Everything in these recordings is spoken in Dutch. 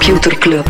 Computer Club.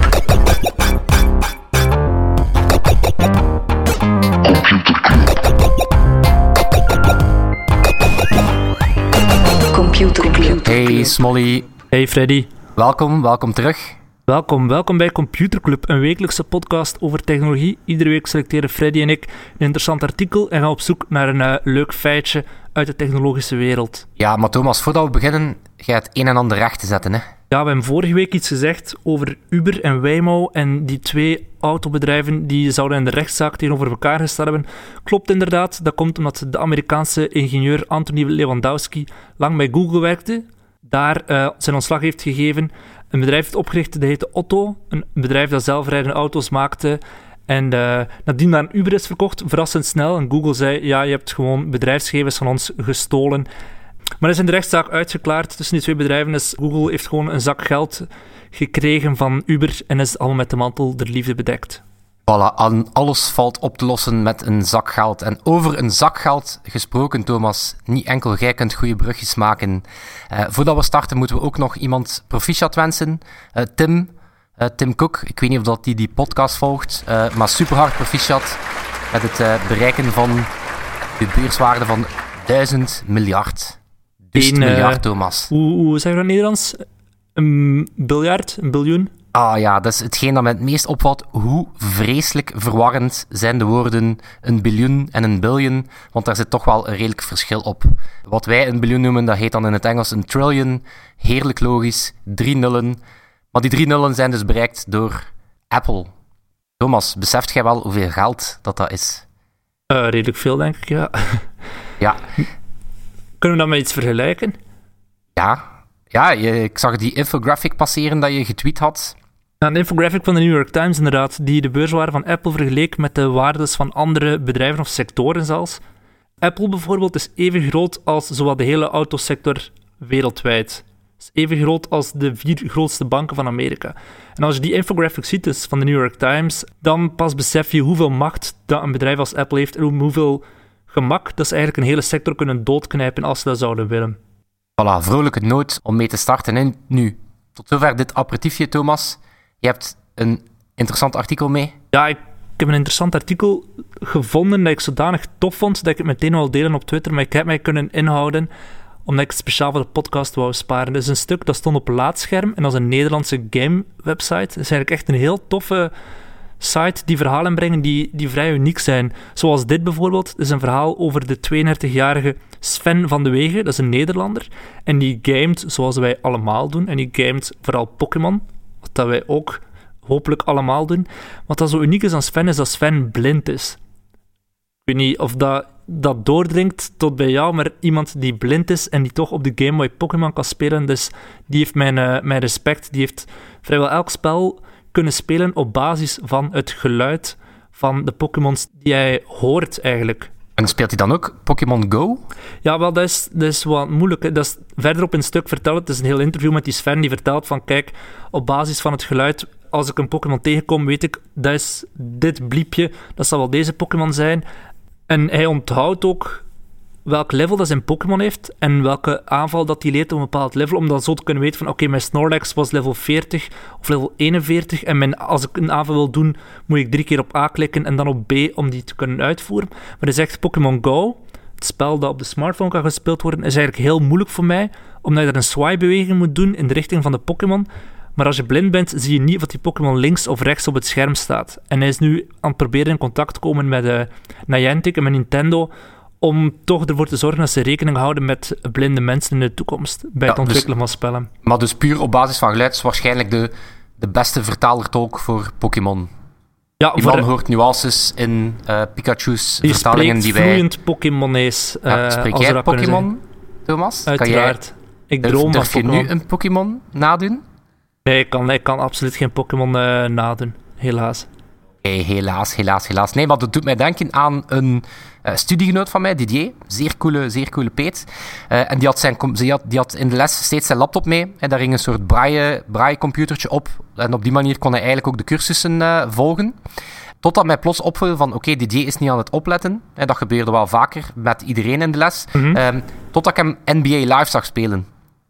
Computer Club. Hey Smolly, Hey Freddy, welkom, welkom terug. welkom. Welkom bij Computer Club, een wekelijkse podcast over technologie. Iedere week selecteren Freddy en ik een interessant artikel en gaan op zoek naar een eh, leuk feitje uit de technologische wereld. Ja, maar Thomas, voordat we beginnen, ga je het een en ander recht te zetten. Hè? Ja, we hebben vorige week iets gezegd over Uber en Waymo en die twee autobedrijven die zouden in de rechtszaak tegenover elkaar gestaan hebben. Klopt inderdaad, dat komt omdat de Amerikaanse ingenieur Anthony Lewandowski lang bij Google werkte, daar eh, zijn ontslag heeft gegeven, een bedrijf heeft opgericht, dat heette Otto, een bedrijf dat zelfrijdende auto's maakte en eh, nadien naar Uber is verkocht, verrassend snel. En Google zei, ja, je hebt gewoon bedrijfsgegevens van ons gestolen. Maar is in de rechtszaak uitgeklaard tussen die twee bedrijven. Dus Google heeft gewoon een zak geld gekregen van Uber en is allemaal met de mantel der liefde bedekt. Voilà, aan alles valt op te lossen met een zak geld. En over een zak geld gesproken, Thomas, niet enkel jij kunt goede brugjes maken. Eh, voordat we starten moeten we ook nog iemand proficiat wensen. Eh, Tim, eh, Tim Cook, ik weet niet of dat die, die podcast volgt, maar super hard proficiat met het bereiken van de beurswaarde van 1000 miljard. Dus Eén, eh, miljard, Thomas. Hoe, hoe zeg je dat in het Nederlands? Een biljard, een biljoen? Ah ja, dat is hetgeen dat mij het meest opvalt. Hoe vreselijk verwarrend zijn de woorden een biljoen en een billion, want daar zit toch wel een redelijk verschil op. Wat wij een biljoen noemen, dat heet dan in het Engels een trillion. Heerlijk logisch, drie nullen. Maar die drie nullen zijn dus bereikt door Apple. Thomas, beseft jij wel hoeveel geld dat dat is? Eh, redelijk veel, denk ik, ja. Ja, Kunnen we dat met iets vergelijken? ja, ja je- ik zag die infographic passeren dat je getweet had. Nou, een infographic van de New York Times, inderdaad, die de beurswaarde van Apple vergeleek met de waardes van andere bedrijven of sectoren zelfs. Apple bijvoorbeeld is even groot als zowat de hele autosector wereldwijd. Is even groot als de vier grootste banken van Amerika. En als je die infographic ziet, dus van de New York Times, dan pas besef je hoeveel macht dat een bedrijf als Apple heeft en hoe- hoeveel gemak dat ze eigenlijk een hele sector kunnen doodknijpen als ze dat zouden willen. Voilà, vrolijke noot om mee te starten. En nu, tot zover dit aperitiefje, Thomas. Je hebt een interessant artikel mee. Ja, ik, heb een interessant artikel gevonden dat ik zodanig tof vond dat ik het meteen wil delen op Twitter, maar ik heb mij kunnen inhouden omdat ik het speciaal voor de podcast wou sparen. Het is een stuk dat stond op Laatscherm en dat is een Nederlandse game-website. Het is eigenlijk echt een heel toffe site die verhalen brengen die, die vrij uniek zijn. Zoals dit bijvoorbeeld. Is een verhaal over de 32-jarige Sven van de Wegen. Dat is een Nederlander. En die gamet zoals wij allemaal doen. En die gamet vooral Pokémon. Wat dat wij ook hopelijk allemaal doen. Wat dat zo uniek is aan Sven, is dat Sven blind is. Ik weet niet of dat, dat doordringt tot bij jou, maar iemand die blind is en die toch op de Game Boy Pokémon kan spelen, dus die heeft mijn, eh, mijn respect. Die heeft vrijwel elk spel kunnen spelen op basis van het geluid van de Pokémons die hij hoort eigenlijk. En speelt hij dan ook Pokémon Go? Ja, wel, dat is, dat is wat moeilijk. hè. Dat is verderop in het stuk verteld. Het is een heel interview met die Sven die vertelt van, kijk, op basis van het geluid, als ik een Pokémon tegenkom, weet ik, dat is dit bliepje, dat zal wel deze Pokémon zijn. En hij onthoudt ook welk level dat zijn Pokémon heeft en welke aanval dat hij leert op een bepaald level, om dan zo te kunnen weten van, oké, mijn Snorlax was level 40 of level 41 en mijn, als ik een aanval wil doen, moet ik drie keer op A klikken en dan op B om die te kunnen uitvoeren. Maar hij zegt Pokémon Go, het spel dat op de smartphone kan gespeeld worden, is eigenlijk heel moeilijk voor mij, omdat je er een swipe-beweging moet doen in de richting van de Pokémon. Maar als je blind bent, zie je niet of die Pokémon links of rechts op het scherm staat. En hij is nu aan het proberen in contact te komen met eh, Niantic en met Nintendo om toch ervoor te zorgen dat ze rekening houden met blinde mensen in de toekomst bij Ja, het dus- ontwikkelen van spellen. Maar dus puur op basis van geluid is waarschijnlijk de, de beste vertaler-tolk voor Pokémon. Ja, Die voor, hoort nuances in eh, Pikachu's die vertalingen die wij... vloeiend Pokémonees. Ja, eh, spreek als jij Pokémon, Thomas? zeggen. Kan jij, Uiteraard. Ik durf, droom durf van je Pokémon. nu een Pokémon nadoen? Nee, ik kan, ik kan absoluut geen Pokémon eh, nadoen. Helaas. Helaas, helaas, helaas. Nee, maar dat doet mij denken aan een eh, studiegenoot van mij, Didier. Zeer coole, zeer coole peet. Eh, en die had, zijn, die, had, die had in de les steeds zijn laptop mee. En daar ging een soort braille, braille computertje op. En op die manier kon hij eigenlijk ook de cursussen eh, volgen. Totdat mij plots opviel van, oké, Didier is niet aan het opletten. En dat gebeurde wel vaker met iedereen in de les. Mhm. Ehm, totdat ik hem NBA live zag spelen.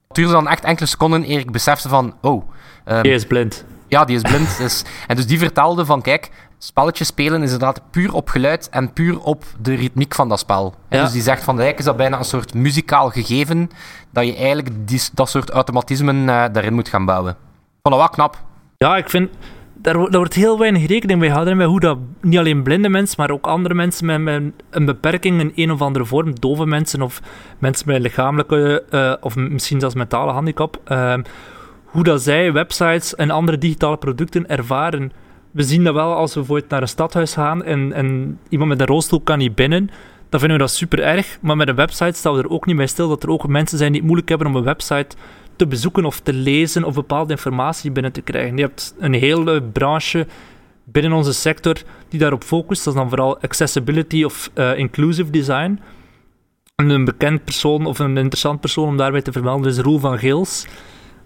Het duurde dan echt enkele seconden eer ik besefte van, oh... Um, die is blind. Ja, die is blind. dus, en dus die vertelde van, kijk, spelletjes spelen is inderdaad puur op geluid en puur op de ritmiek van dat spel. Ja. Dus die zegt van, eigenlijk is dat bijna een soort muzikaal gegeven, dat je eigenlijk die, dat soort automatismen uh, daarin moet gaan bouwen. Vond dat wel knap. Ja, ik vind daar, wordt heel weinig rekening mee gehouden bij hoe dat niet alleen blinde mensen, maar ook andere mensen met, met een beperking in een of andere vorm, dove mensen of mensen met lichamelijke uh, of misschien zelfs mentale handicap, uh, hoe dat zij websites en andere digitale producten ervaren. We zien dat wel als we bijvoorbeeld naar een stadhuis gaan en, en iemand met een rolstoel kan niet binnen. Dan vinden we dat super erg. Maar met een website staan we er ook niet bij stil dat er ook mensen zijn die het moeilijk hebben om een website te bezoeken of te lezen of bepaalde informatie binnen te krijgen. Je hebt een hele branche binnen onze sector die daarop focust. Dat is dan vooral accessibility of uh, inclusive design. En een bekend persoon of een interessant persoon om daarbij te vermelden is Roel van Gils.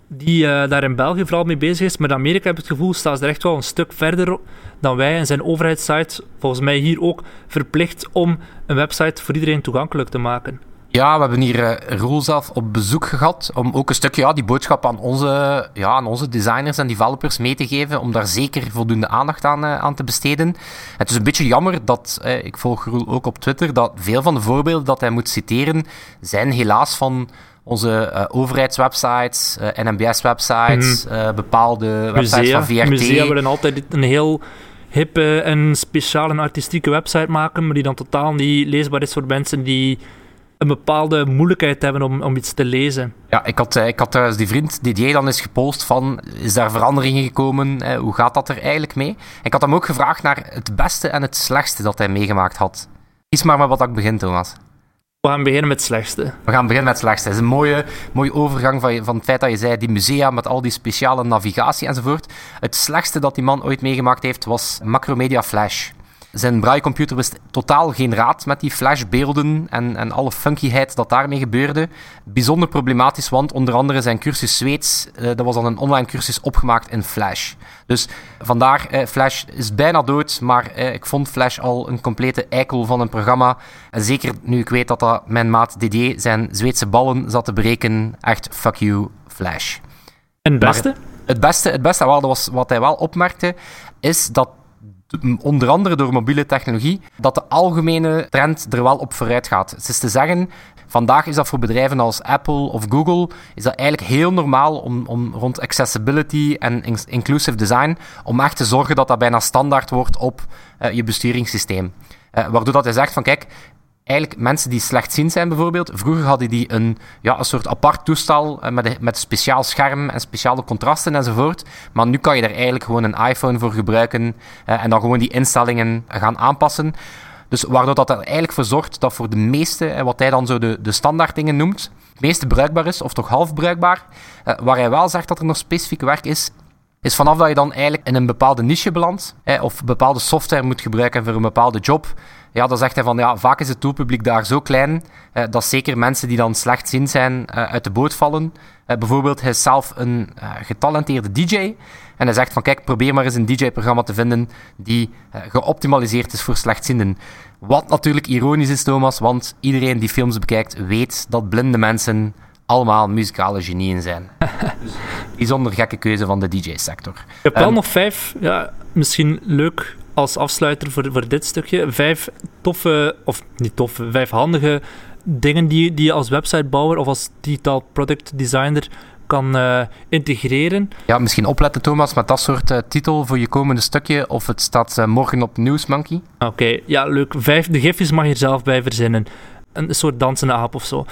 Die uh, daar in België vooral mee bezig is. Met Amerika heb ik het gevoel, staat er echt wel een stuk verder dan wij. En zijn overheidssite, volgens mij hier ook, verplicht om een website voor iedereen toegankelijk te maken. Ja, we hebben hier uh, Roel zelf op bezoek gehad om ook een stukje ja, die boodschap aan onze, ja, aan onze designers en developers mee te geven, om daar zeker voldoende aandacht aan, uh, aan te besteden. Het is een beetje jammer dat, ik volg Roel ook op Twitter, dat veel van de voorbeelden dat hij moet citeren, zijn helaas van onze overheidswebsites, NMBS-websites, mm. bepaalde websites musea, van VRT. Musea willen altijd een heel hippe en speciale en artistieke website maken, maar die dan totaal niet leesbaar is voor mensen die een bepaalde moeilijkheid hebben om, om iets te lezen. Ja, ik had, eh, ik had trouwens die vriend die jij dan is gepost van, is daar veranderingen gekomen? Eh, hoe gaat dat er eigenlijk mee? Ik had hem ook gevraagd naar het beste en het slechtste dat hij meegemaakt had. Kies maar maar wat ik begin, Thomas. We gaan beginnen met het slechtste. We gaan beginnen met het slechtste. Het is een mooie, mooie overgang van, van het feit dat je zei, die musea met al die speciale navigatie enzovoort. Het slechtste dat die man ooit meegemaakt heeft was Macromedia Flash. Zijn braaicomputer wist totaal geen raad met die flashbeelden en, en alle funkyheid dat daarmee gebeurde. Bijzonder problematisch, want onder andere zijn cursus Zweeds, uh, dat was dan een online cursus opgemaakt in Flash. Dus vandaar, eh, Flash is bijna dood, maar eh, ik vond Flash al een complete eikel van een programma. En zeker nu ik weet dat, dat mijn maat Didier zijn Zweedse ballen zat te berekenen. Echt, fuck you, Flash. En het beste? het beste, het beste was, wat hij wel opmerkte, is dat onder andere door mobiele technologie, dat de algemene trend er wel op vooruit gaat. Het is te zeggen, vandaag is dat voor bedrijven als Apple of Google, is dat eigenlijk heel normaal om, om rond accessibility en inclusive design, om echt te zorgen dat dat bijna standaard wordt op uh, je besturingssysteem. Uh, waardoor dat hij zegt van kijk, eigenlijk mensen die slechtziend zijn bijvoorbeeld, vroeger hadden die een, ja, een soort apart toestel eh, met, een, met speciaal scherm en speciale contrasten enzovoort. Maar nu kan je daar eigenlijk gewoon een iPhone voor gebruiken uh, en dan gewoon die instellingen gaan aanpassen. Dus waardoor dat er eigenlijk voor zorgt dat voor de meeste, uh, wat hij dan zo de, de standaard dingen noemt, het meeste bruikbaar is, of toch half bruikbaar. waar hij wel zegt dat er nog specifiek werk is, is vanaf dat je dan eigenlijk in een bepaalde niche belandt, of bepaalde software moet gebruiken voor een bepaalde job, ja, dan zegt hij van ja, vaak is het doelpubliek daar zo klein eh, dat zeker mensen die dan slechtziend zijn uh, uit de boot vallen. Uh, bijvoorbeeld, hij is zelf een getalenteerde DJ. En hij zegt van kijk, probeer maar eens een DJ-programma te vinden die geoptimaliseerd is voor slechtzienden. Wat natuurlijk ironisch is, Thomas, want iedereen die films bekijkt weet dat blinde mensen allemaal muzikale genieën zijn. dus bijzonder gekke keuze van de DJ-sector. Ik heb wel um, nog vijf, ja, misschien leuk als afsluiter voor, voor dit stukje vijf toffe, of niet toffe, vijf handige dingen die, die je als websitebouwer of als digitaal product designer kan uh, integreren. Ja, misschien opletten Thomas met dat soort uh, titel voor je komende stukje of het staat uh, morgen op Newsmonkey. Oké, ja leuk. Vijf, de gifjes mag je er zelf bij verzinnen. Een soort dansende aap of zo.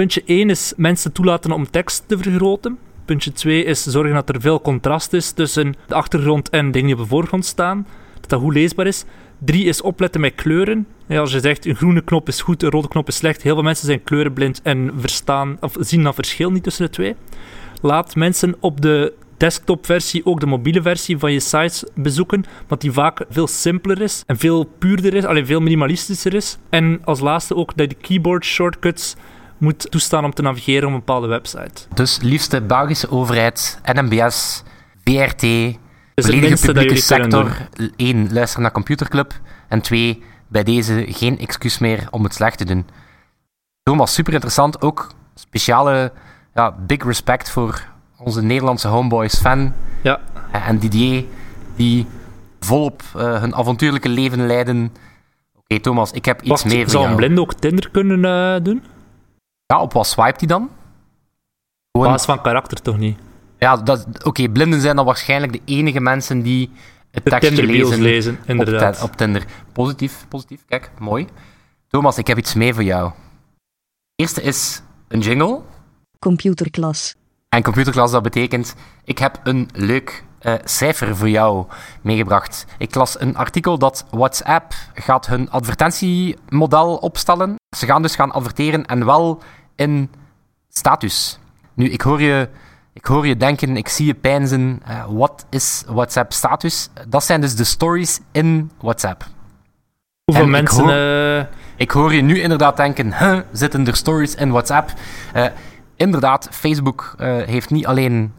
Puntje 1 is mensen toelaten om tekst te vergroten. Puntje 2 is zorgen dat er veel contrast is tussen de achtergrond en dingen die op de voorgrond staan dat goed leesbaar is. Drie is opletten met kleuren. Ja, als je zegt een groene knop is goed, een rode knop is slecht. Heel veel mensen zijn kleurenblind en verstaan, of zien dat verschil niet tussen de twee. Laat mensen op de desktopversie ook de mobiele versie van je sites bezoeken, want die vaak veel simpeler is en veel puurder is, alleen veel minimalistischer is. En als laatste ook dat je keyboard shortcuts moet toestaan om te navigeren op een bepaalde website. Dus liefste Belgische overheid, NMBS, VRT, dus volledige publieke sector. één, luister naar Computerclub. En twee, bij deze geen excuus meer om het slecht te doen. Thomas, super interessant. Ook speciale ja, big respect voor onze Nederlandse homeboys fan. Ja. En Didier, die volop uh, hun avontuurlijke leven leiden. Oké, Thomas, ik heb iets Wacht, mee voor zou jou. een blind ook Tinder kunnen uh, doen? Ja, op wat swipe die dan? Basis van karakter toch niet? Ja, dat- oké, blinden zijn dan waarschijnlijk de enige mensen die het De tekstje lezen, lezen, op, inderdaad. Op Tinder. Positief, positief. Kijk, mooi. Thomas, ik heb iets mee voor jou. Eerste is een jingle. Computerklas. En computerklas, dat betekent, ik heb een leuk eh, cijfer voor jou meegebracht. Ik las een artikel dat WhatsApp gaat hun advertentiemodel opstellen. Ze gaan dus gaan adverteren en wel in status. Nu, ik hoor je, ik hoor je denken, ik zie je pijnzen. eh, wat is WhatsApp status? Dat zijn dus de stories in WhatsApp. Hoeveel En ik mensen... hoor- eh, Ik hoor je nu inderdaad denken, huh, zitten er stories in WhatsApp? Eh, inderdaad, Facebook heeft niet alleen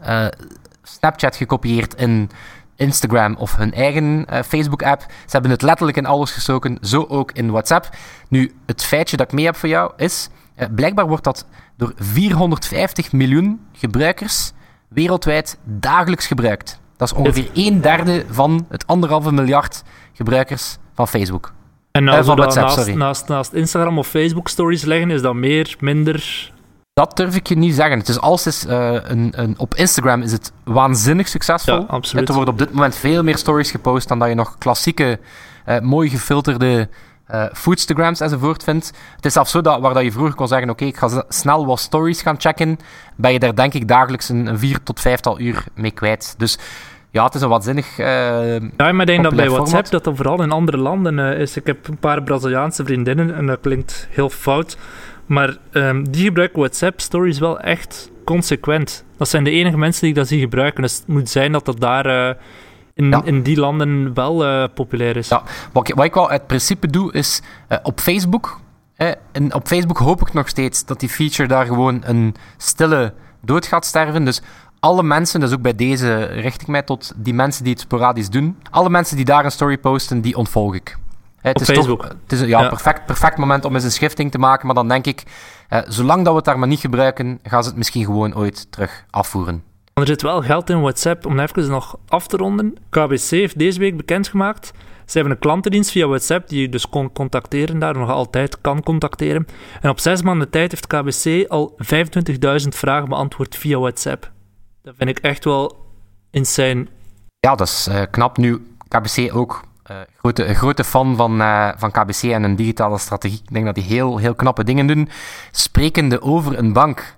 Snapchat gekopieerd in Instagram of hun eigen Facebook-app. Ze hebben het letterlijk in alles gestoken, zo ook in WhatsApp. Nu, het feitje dat ik mee heb voor jou is, blijkbaar wordt dat door 450 miljoen gebruikers wereldwijd dagelijks gebruikt. Dat is ongeveer een derde van het anderhalve miljard gebruikers van Facebook. en eh, van WhatsApp, naast, sorry. naast, naast Instagram of Facebook stories leggen, is dat meer, minder... Dat durf ik je niet zeggen. Het is als is, eh, een, een, op Instagram is het waanzinnig succesvol. Ja, absoluut. Er worden op dit moment veel meer stories gepost dan dat je nog klassieke, eh, mooi gefilterde eh foodstagrams enzovoort vindt. Het is zelfs zo dat waar dat je vroeger kon zeggen, oké, ik ga snel wat stories gaan checken, ben je daar denk ik dagelijks een, een vier tot vijftal uur mee kwijt. Dus ja, het is een waanzinnig... eh, Ja, maar ik denk dat bij WhatsApp format. dat dat vooral in andere landen eh, is. Ik heb een paar Braziliaanse vriendinnen en dat klinkt heel fout. Maar ehm, die gebruiken WhatsApp stories wel echt consequent. Dat zijn de enige mensen die ik dat zie gebruiken. Dus het moet zijn dat dat daar in, Ja. in die landen wel eh, populair is. Ja, wat ik, wat ik wel uit principe doe, is eh, op Facebook. en op Facebook hoop ik nog steeds dat die feature daar gewoon een stille dood gaat sterven. Dus alle mensen, dus ook bij deze richt ik mij tot die mensen die het sporadisch doen. Alle mensen die daar een story posten, die ontvolg ik. Het Op is Facebook? Toch, het is een ja, Ja. Perfect, perfect moment om eens een schifting te maken. Maar dan denk ik, eh, zolang dat we het daar maar niet gebruiken, gaan ze het misschien gewoon ooit terug afvoeren. Er zit wel geld in WhatsApp. Om even nog af te ronden. KBC heeft deze week bekendgemaakt. Ze hebben een klantendienst via WhatsApp die je dus kon contacteren daar, nog altijd kan contacteren. En op zes maanden tijd heeft KBC al 25.000 vragen beantwoord via WhatsApp. Dat vind ik echt wel insane. Ja, dat is eh, knap. Nu, KBC ook eh, grote, grote fan van, eh, van KBC en een digitale strategie. Ik denk dat die heel, heel knappe dingen doen. Sprekende over een bank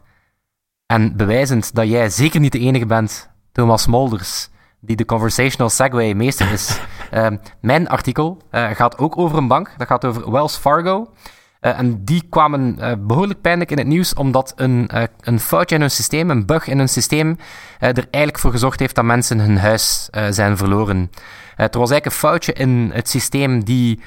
en bewijzend dat jij zeker niet de enige bent, Thomas Molders, die de conversational segway meester is. Eh, mijn artikel eh, gaat ook over een bank. Dat gaat over Wells Fargo. Eh, en die kwamen eh, behoorlijk pijnlijk in het nieuws, omdat een, een foutje in hun systeem, een bug in hun systeem, er eigenlijk voor gezorgd heeft dat mensen hun huis zijn verloren. Er was eigenlijk een foutje in het systeem die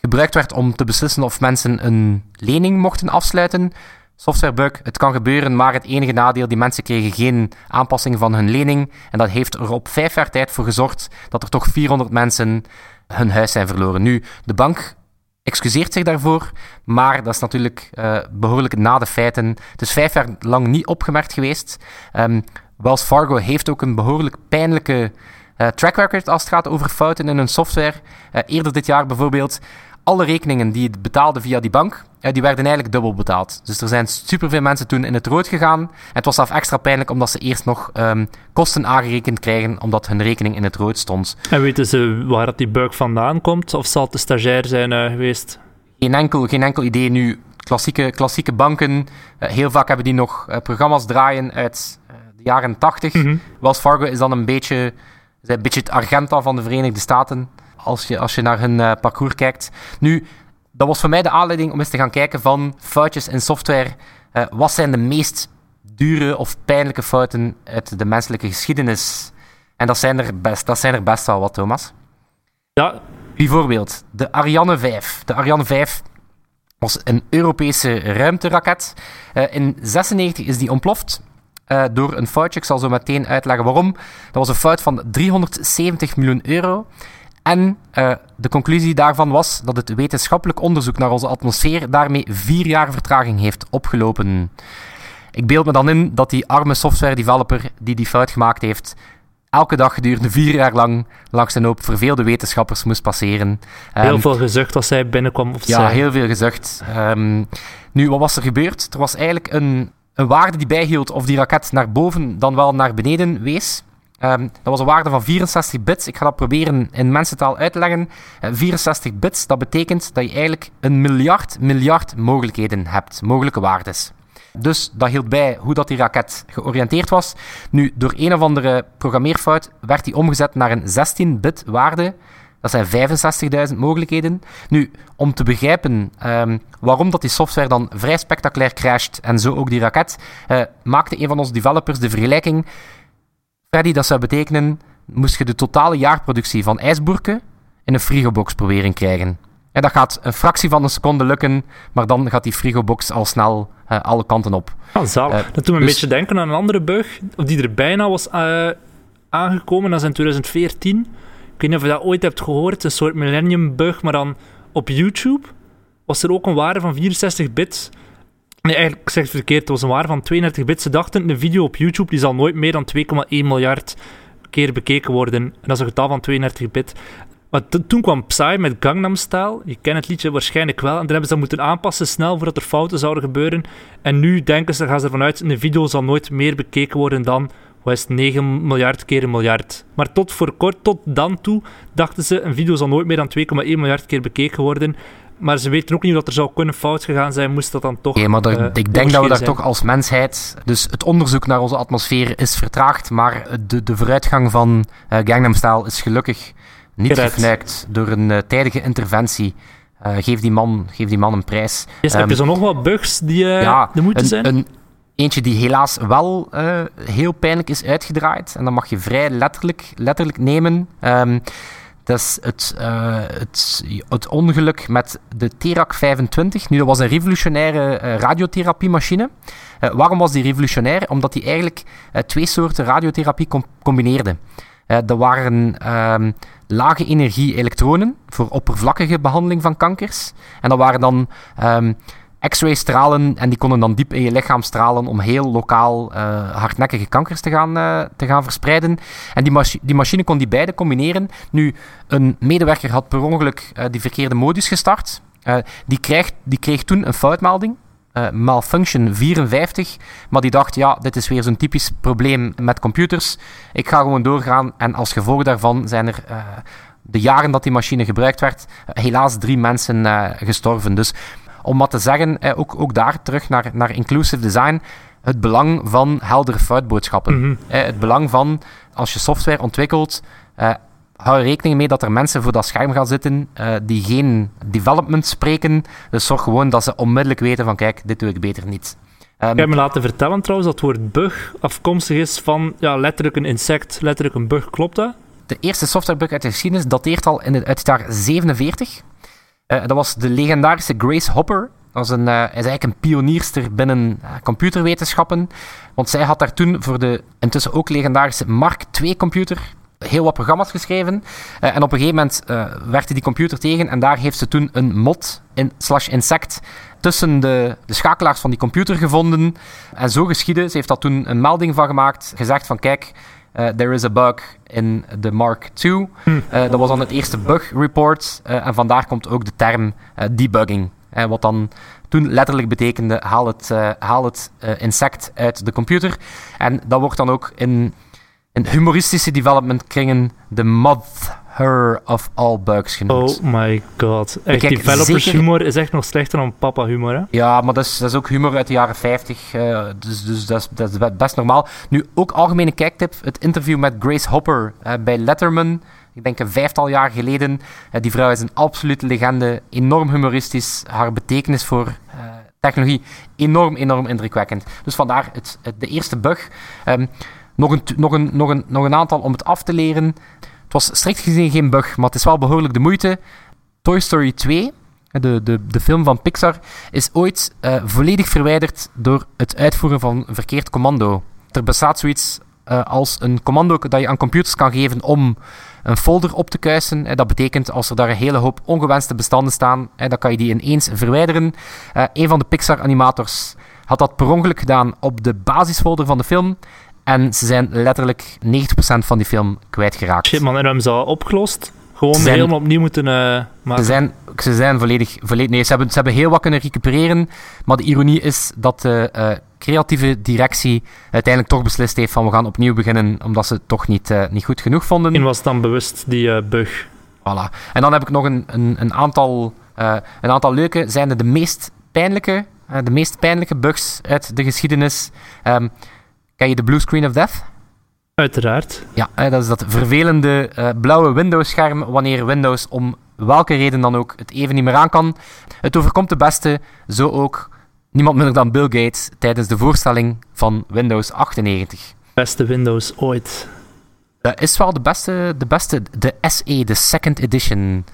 gebruikt werd om te beslissen of mensen een lening mochten afsluiten. Softwarebug, het kan gebeuren, maar het enige nadeel, die mensen kregen geen aanpassing van hun lening. En dat heeft er op vijf jaar tijd voor gezorgd dat er toch 400 mensen hun huis zijn verloren. Nu, de bank excuseert zich daarvoor, maar dat is natuurlijk eh, behoorlijk na de feiten. Het is vijf jaar lang niet opgemerkt geweest. Ehm, Wells Fargo heeft ook een behoorlijk pijnlijke eh, track record als het gaat over fouten in hun software. Eh, eerder dit jaar bijvoorbeeld, alle rekeningen die het betaalde via die bank, eh, die werden eigenlijk dubbel betaald. Dus er zijn superveel mensen toen in het rood gegaan. En het was zelf extra pijnlijk omdat ze eerst nog ehm, kosten aangerekend krijgen omdat hun rekening in het rood stond. En weten ze waar dat die bug vandaan komt? Of zal het de stagiair zijn geweest? Geen enkel, geen enkel idee nu. Klassieke, klassieke banken, heel vaak hebben die nog programma's draaien uit de jaren 80. Mhm. Wells Fargo is dan een beetje, is een beetje het Argenta van de Verenigde Staten, als je, als je naar hun eh, parcours kijkt. Nu, dat was voor mij de aanleiding om eens te gaan kijken van foutjes in software. Eh, wat zijn de meest dure of pijnlijke fouten uit de menselijke geschiedenis? En dat zijn er best, dat zijn er best wel wat, Thomas. Ja, Bijvoorbeeld de Ariane 5. De Ariane 5 was een Europese ruimteraket. Eh, in 96 is die ontploft eh, door een foutje. Ik zal zo meteen uitleggen waarom. Dat was een fout van 370 miljoen euro. En eh, de conclusie daarvan was dat het wetenschappelijk onderzoek naar onze atmosfeer daarmee vier jaar vertraging heeft opgelopen. ik beeld me dan in dat die arme software developer die die fout gemaakt heeft, elke dag gedurende vier jaar lang langs een hoop verveelde wetenschappers moest passeren. Heel Ehm, veel gezucht als zij binnenkwam. Of ja, heel veel gezegd. Ehm, nu, wat was er gebeurd? Er was eigenlijk een, een waarde die bijhield of die raket naar boven dan wel naar beneden wees. Ehm, dat was een waarde van 64 bits. Ik ga dat proberen in mensentaal uit te leggen. Eh, 64 bits, dat betekent dat je eigenlijk een miljard, miljard mogelijkheden hebt. Mogelijke waardes. Dus dat hield bij hoe dat die raket georiënteerd was. Nu, door een of andere programmeerfout werd die omgezet naar een 16-bit waarde. Dat zijn 65.000 mogelijkheden. Nu, om te begrijpen ehm, waarom dat die software dan vrij spectaculair crasht en zo ook die raket, eh, maakte een van onze developers de vergelijking. Freddy, dat zou betekenen, moest je de totale jaarproductie van ijsboerken in een frigobox proberen krijgen. En dat gaat een fractie van een seconde lukken, maar dan gaat die frigobox al snel eh, alle kanten op. Zalig. Eh, dat doet me een dus- beetje denken aan een andere bug, of die er bijna was eh, aangekomen, dat is in 2014. Ik weet niet of je dat ooit hebt gehoord, een soort millennium bug, maar dan op YouTube was er ook een waarde van 64 bits. Nee, eigenlijk zegt het verkeerd, het was een waarde van 32 bits. Ze dachten, een video op YouTube die zal nooit meer dan 2,1 miljard keer bekeken worden. En dat is een getal van 32 bit. Maar toen kwam Psy met Gangnam Style. Je kent het liedje waarschijnlijk wel. En dan hebben ze dat moeten aanpassen snel voordat er fouten zouden gebeuren. En nu denken ze, gaan ze ervan uit, een video zal nooit meer bekeken worden dan was 9 miljard keer een miljard. Maar tot voor kort, tot dan toe, dachten ze, een video zal nooit meer dan 2,1 miljard keer bekeken worden. Maar ze weten ook niet dat er zou kunnen fout gegaan zijn, moest dat dan toch. Nee, maar eh, ik denk dat we daar toch als mensheid. Dus het onderzoek naar onze atmosfeer is vertraagd, maar de, de vooruitgang van uh, Gangnam Style is gelukkig niet Gered. door een eh, tijdige interventie. geef, die man, geef die man een prijs. Heb je zo nog wat bugs die, er moeten zijn? Een, eentje die helaas wel eh, heel pijnlijk is uitgedraaid. En dat mag je vrij letterlijk, letterlijk nemen. Ehm, dat is het, eh, het, het ongeluk met de Terak 25. Nu, dat was een revolutionaire eh, radiotherapiemachine. Waarom was die revolutionair? Omdat die eigenlijk twee soorten radiotherapie com- combineerde. Dat waren ehm, lage energie elektronen voor oppervlakkige behandeling van kankers. En dat waren dan ehm, X-ray stralen en die konden dan diep in je lichaam stralen om heel lokaal eh, hardnekkige kankers te gaan, eh, te gaan verspreiden. En die, die machine kon die beide combineren. Nu, een medewerker had per ongeluk eh, die verkeerde modus gestart. Die, krijgt, die kreeg toen een foutmelding. malfunction 54, maar die dacht, ja, dit is weer zo'n typisch probleem met computers. Ik ga gewoon doorgaan en als gevolg daarvan zijn er de jaren dat die machine gebruikt werd, helaas drie mensen gestorven. Dus om wat te zeggen, eh, ook, ook daar terug naar, naar inclusive design, het belang van heldere foutboodschappen. Mhm. Eh, het belang van, als je software ontwikkelt, eh, hou er rekening mee dat er mensen voor dat scherm gaan zitten eh, die geen development spreken. Dus zorg gewoon dat ze onmiddellijk weten van, kijk, dit doe ik beter niet. Ehm, Ik heb me laten vertellen trouwens dat het woord bug afkomstig is van ja, letterlijk een insect, letterlijk een bug. Klopt dat? de eerste softwarebug uit de geschiedenis dateert al in het, uit het jaar 47. Eh, dat was de legendarische Grace Hopper. Dat een, eh, is eigenlijk een pionierster binnen eh, computerwetenschappen. Want zij had daar toen voor de intussen ook legendarische Mark II-computer heel wat programma's geschreven. En op een gegeven moment werkte die computer tegen en daar heeft ze toen een mod in, slash insect tussen de, de schakelaars van die computer gevonden. En zo geschiedde. Ze heeft daar toen een melding van gemaakt, gezegd van kijk, eh, there is a bug in de Mark II. Eh, dat was dan het eerste bug report. eh, en vandaar komt ook de term debugging. Eh, wat dan toen letterlijk betekende haal het, haal het insect uit de computer. En dat wordt dan ook in, in humoristische development kringen de mother of all bugs genoemd. Oh my god. Echt, Kijk, developers zeker- humor is echt nog slechter dan papa humor, hè? Ja, maar dat is, dat is ook humor uit de jaren 50. eh, dus dus dat, is, dat is be- best normaal. Nu, ook algemene kijktip. Het interview met Grace Hopper eh, bij Letterman. Ik denk een vijftal jaar geleden. Eh, die vrouw is een absolute legende. Enorm humoristisch. Haar betekenis voor technologie enorm, enorm indrukwekkend. Dus vandaar het, het- de eerste bug. Ehm, nog, een, nog, een, nog, een, nog een aantal om het af te leren. Was strikt gezien geen bug, maar het is wel behoorlijk de moeite. Toy Story 2, de, de, de film van Pixar, is ooit eh, volledig verwijderd door het uitvoeren van een verkeerd commando. Er bestaat zoiets eh, als een commando dat je aan computers kan geven om een folder op te kuisen. Eh, dat betekent als er daar een hele hoop ongewenste bestanden staan, dan kan je die ineens verwijderen. Eh, een van de Pixar-animators had dat per ongeluk gedaan op de basisfolder van de film. En ze zijn letterlijk 90% van die film kwijtgeraakt. Shit man, en hebben ze al opgelost? Gewoon Zijn- helemaal opnieuw moeten eh, maken. Ze zijn, ze zijn volledig, volledig... Nee, ze hebben, ze hebben heel wat kunnen recupereren. Maar de ironie is dat de eh, creatieve directie uiteindelijk toch beslist heeft van we gaan opnieuw beginnen, omdat ze het toch niet, eh, niet goed genoeg vonden. En was dan bewust die bug. Voilà. En dan heb ik nog een, een, een, aantal, een aantal leuke. Zijn de, de meest pijnlijke, de meest pijnlijke bugs uit de geschiedenis. Ehm, ken je de blue screen of death? Uiteraard. Ja, eh, dat is dat vervelende eh, blauwe Windows-scherm wanneer Windows om welke reden dan ook het even niet meer aan kan. Het overkomt de beste, zo ook niemand minder dan Bill Gates tijdens de voorstelling van Windows 98. Beste Windows ooit. Dat is wel de beste, de beste, de SE, de Second Edition.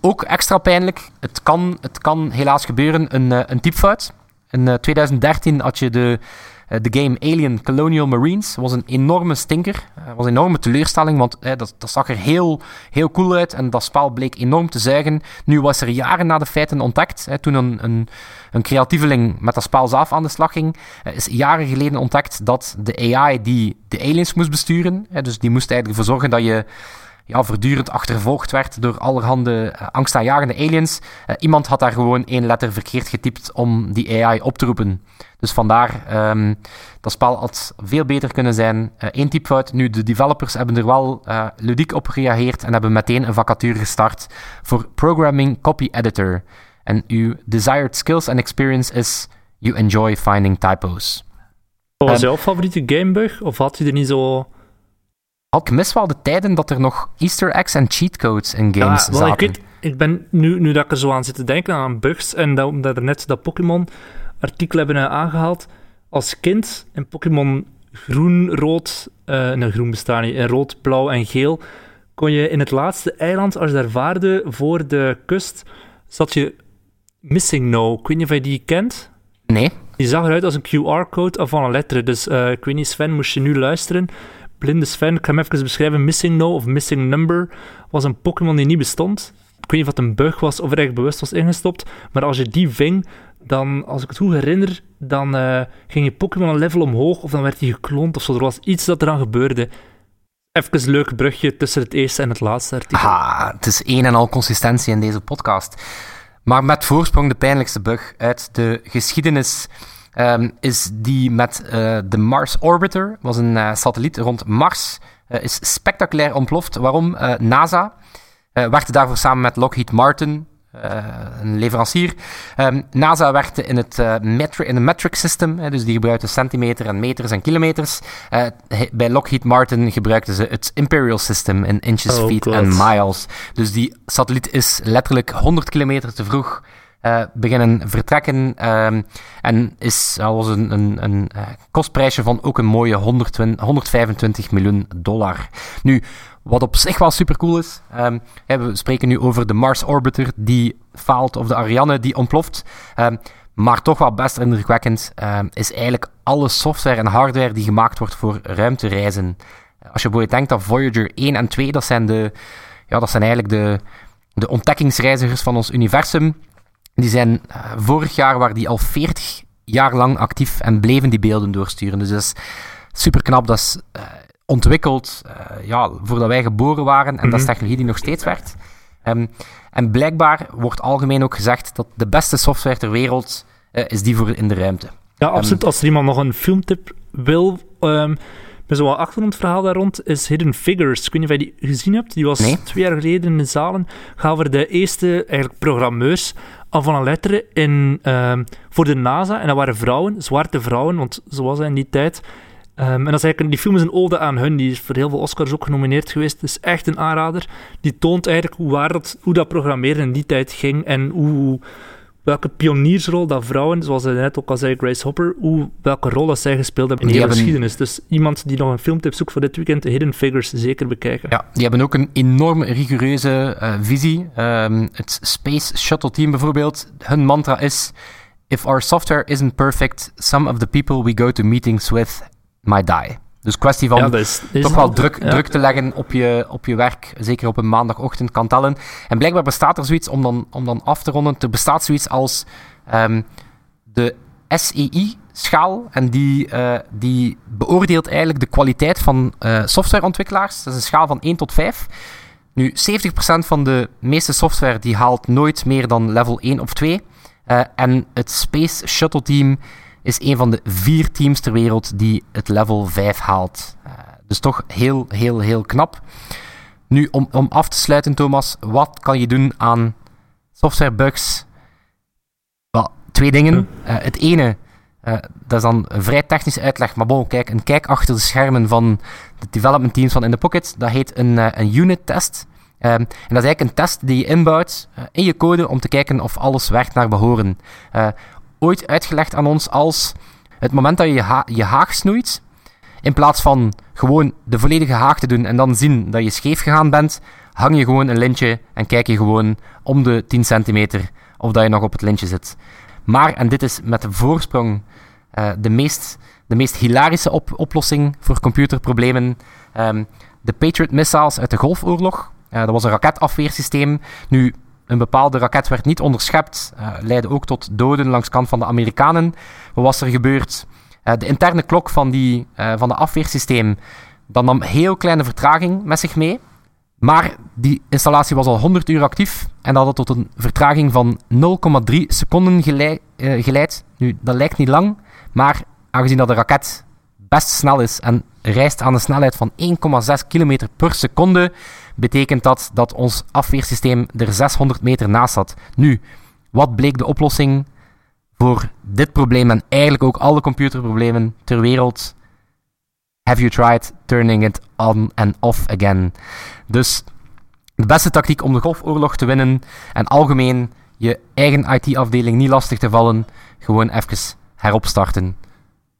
Ook extra pijnlijk. Het kan, het kan helaas gebeuren, een, eh, een typfout. In eh, 2013 had je de, eh, de game Alien Colonial Marines. was een enorme stinker. Eh, was een enorme teleurstelling, want eh, dat, dat zag er heel, heel cool uit. En dat spel bleek enorm te zuigen. Nu was er jaren na de feiten ontdekt, toen een, een, een creatieveling met dat spel zelf aan de slag ging, eh, is jaren geleden ontdekt dat de AI die de aliens moest besturen, dus die moest eigenlijk ervoor zorgen dat je ja, voortdurend achtervolgd werd door allerhande uh, angstaanjagende aliens. Uh, iemand had daar gewoon één letter verkeerd getypt om die AI op te roepen. Dus vandaar, um, dat spel had veel beter kunnen zijn. Eén uh, typfout. Nu, de developers hebben er wel uh, ludiek op gereageerd en hebben meteen een vacature gestart voor Programming Copy Editor. En uw desired skills and experience is you enjoy finding typos. Was um, jouw favoriete gamebug? Of had je er niet zo... Ik mis wel de tijden dat er nog easter eggs en cheatcodes in games ja, zaten. Ik, weet, ik ben nu, nu dat ik er zo aan zit te denken aan bugs en dat, omdat er net dat Pokémon artikel hebben aangehaald. Als kind in Pokémon groen, rood, uh, nee, groen bestaat niet, in rood, blauw en geel, kon je in het laatste eiland, als je daar vaarde voor de kust, zat je Missing No. Ik weet niet of je die kent. Nee. Die zag eruit als een QR-code of van een letter. Dus uh, ik weet niet, Sven, moest je nu luisteren. Blinde Sven, ik ga hem even beschrijven. Missing No of Missing Number was een Pokémon die niet bestond. Ik weet niet of het een bug was of er echt bewust was ingestopt. Maar als je die ving, dan, als ik het goed herinner, dan uh, ging je Pokémon een level omhoog of dan werd hij gekloond of zo. Er was iets dat eraan gebeurde. Even een leuk brugje tussen het eerste en het laatste artikel. Het is een en al consistentie in deze podcast. Maar met voorsprong de pijnlijkste bug uit de geschiedenis um, is die met uh, de Mars Orbiter. was een uh, satelliet rond Mars. Uh, is spectaculair ontploft. Waarom? NASA werkte daarvoor samen met Lockheed Martin, een leverancier. Um, NASA werkte in het metri in metric system, dus die gebruikte centimeter en meters en kilometers. bij Lockheed Martin gebruikten ze het Imperial System in inches, oh, feet en miles. Dus die satelliet is letterlijk 100 kilometer te vroeg uh, beginnen vertrekken. Um, en is, dat was een, een, een uh, kostprijsje van ook een mooie 120, 125 miljoen dollar. Nu, wat op zich wel super cool is. Um, we spreken nu over de Mars Orbiter die faalt, of de Ariane die ontploft. Um, maar toch wel best indrukwekkend is eigenlijk alle software en hardware die gemaakt wordt voor ruimtereizen. Als je bijvoorbeeld denkt aan Voyager 1 en 2, dat zijn, de, ja, dat zijn eigenlijk de, de ontdekkingsreizigers van ons universum. Die zijn uh, vorig jaar waren die al 40 jaar lang actief en bleven die beelden doorsturen. Dus dat is super knap. Dat is uh, ontwikkeld uh, ja, voordat wij geboren waren. En mm -hmm. dat is technologie die nog steeds werkt. Um, en blijkbaar wordt algemeen ook gezegd dat de beste software ter wereld is die voor in de ruimte. Ja, absoluut. Um, Als er iemand nog een filmtip wil. Um, met zo'n achtergrondverhaal daar rond is Hidden Figures. Ik weet niet of je die gezien hebt. Die was nee. twee jaar geleden in de zalen. Ga over de eerste eigenlijk programmeurs van een letter in, uh, voor de NASA. En dat waren vrouwen, zwarte vrouwen, want zo was hij in die tijd. Um, en dat is eigenlijk, die film is een ode aan hun. Die is voor heel veel Oscars ook genomineerd geweest. Het is echt een aanrader. Die toont eigenlijk hoe, waar dat, hoe dat programmeren in die tijd ging. En hoe, welke pioniersrol dat vrouwen, zoals hij net ook al zei, Grace Hopper, hoe, welke rol dat zij gespeeld hebben in de hele hebben... geschiedenis. Dus iemand die nog een filmtip zoekt voor dit weekend, de Hidden Figures, zeker bekijken. Ja, die hebben ook een enorm rigoureuze uh, visie. Um, het Space Shuttle Team bijvoorbeeld, hun mantra is... If our software isn't perfect, some of the people we go to meetings with might die. Dus kwestie van ja, is, toch wel druk, ja. druk te leggen op je, op je werk, zeker op een maandagochtend kan tellen. En blijkbaar bestaat er zoiets, om dan, om dan af te ronden, er bestaat zoiets als um, de SEI, schaal en die, die beoordeelt eigenlijk de kwaliteit van softwareontwikkelaars. Dat is een schaal van 1 tot 5. Nu, 70% van de meeste software die haalt nooit meer dan level 1 of 2. en het Space Shuttle Team is een van de vier teams ter wereld die het level 5 haalt. dus toch heel, heel, heel knap. Nu, om, om af te sluiten, Thomas, wat kan je doen aan softwarebugs? Wel, twee dingen. Uh, het ene, uh, dat is dan een vrij technische uitleg, maar bon, kijk, een kijk achter de schermen van de development teams van In The Pocket, dat heet een, een unit test. Um, en dat is eigenlijk een test die je inbouwt in je code om te kijken of alles werkt naar behoren. Ooit uitgelegd aan ons als het moment dat je je, ha je haag snoeit, in plaats van gewoon de volledige haag te doen en dan zien dat je scheef gegaan bent, hang je gewoon een lintje en kijk je gewoon om de 10 centimeter of dat je nog op het lintje zit. Maar, en dit is met de voorsprong uh, de, meest, de meest hilarische op oplossing voor computerproblemen. Um, de Patriot missiles uit de Golfoorlog. Uh, dat was een raketafweersysteem. Nu, een bepaalde raket werd niet onderschept, uh, leidde ook tot doden langs kant van de Amerikanen. Wat was er gebeurd? Uh, de interne klok van, die, uh, van de afweersysteem nam heel kleine vertraging met zich mee. Maar die installatie was al 100 uur actief en dat had tot een vertraging van 0,3 seconden geleid, geleid. Nu, dat lijkt niet lang, maar aangezien dat de raket best snel is en reist aan een snelheid van 1,6 km per seconde, betekent dat dat ons afweersysteem er 600 meter naast zat. Nu, wat bleek de oplossing voor dit probleem en eigenlijk ook alle computerproblemen ter wereld. Have you tried turning it on and off again? Dus de beste tactiek om de golfoorlog te winnen en algemeen je eigen IT-afdeling niet lastig te vallen, gewoon even heropstarten.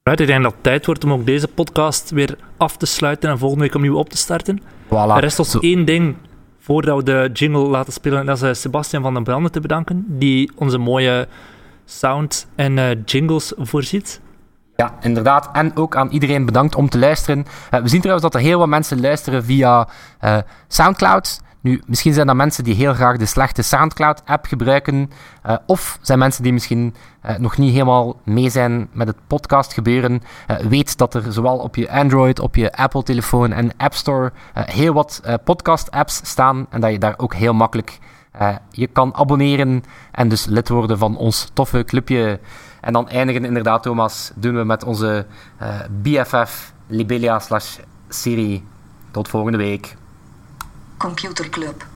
Right, ik denk dat het tijd wordt om ook deze podcast weer af te sluiten en volgende week opnieuw op te starten. Voilà. Er rest ons één ding voordat we de jingle laten spelen. En dat is eh, Sebastian van den Branden te bedanken, die onze mooie sound en uh, jingles voorziet. Ja, inderdaad. En ook aan iedereen bedankt om te luisteren. Uh, we zien trouwens dat er heel wat mensen luisteren via uh, Soundcloud. Nu, misschien zijn dat mensen die heel graag de slechte Soundcloud-app gebruiken. Uh, of zijn mensen die misschien nog niet helemaal mee zijn met het podcast gebeuren. weet dat er zowel op je Android, op je Apple-telefoon en App Store heel wat podcast-apps staan. En dat je daar ook heel makkelijk uh, je kan abonneren en dus lid worden van ons toffe clubje. En dan eindigen inderdaad, Thomas, doen we met onze uh, BFF Libelia slash serie. Tot volgende week. Computerclub.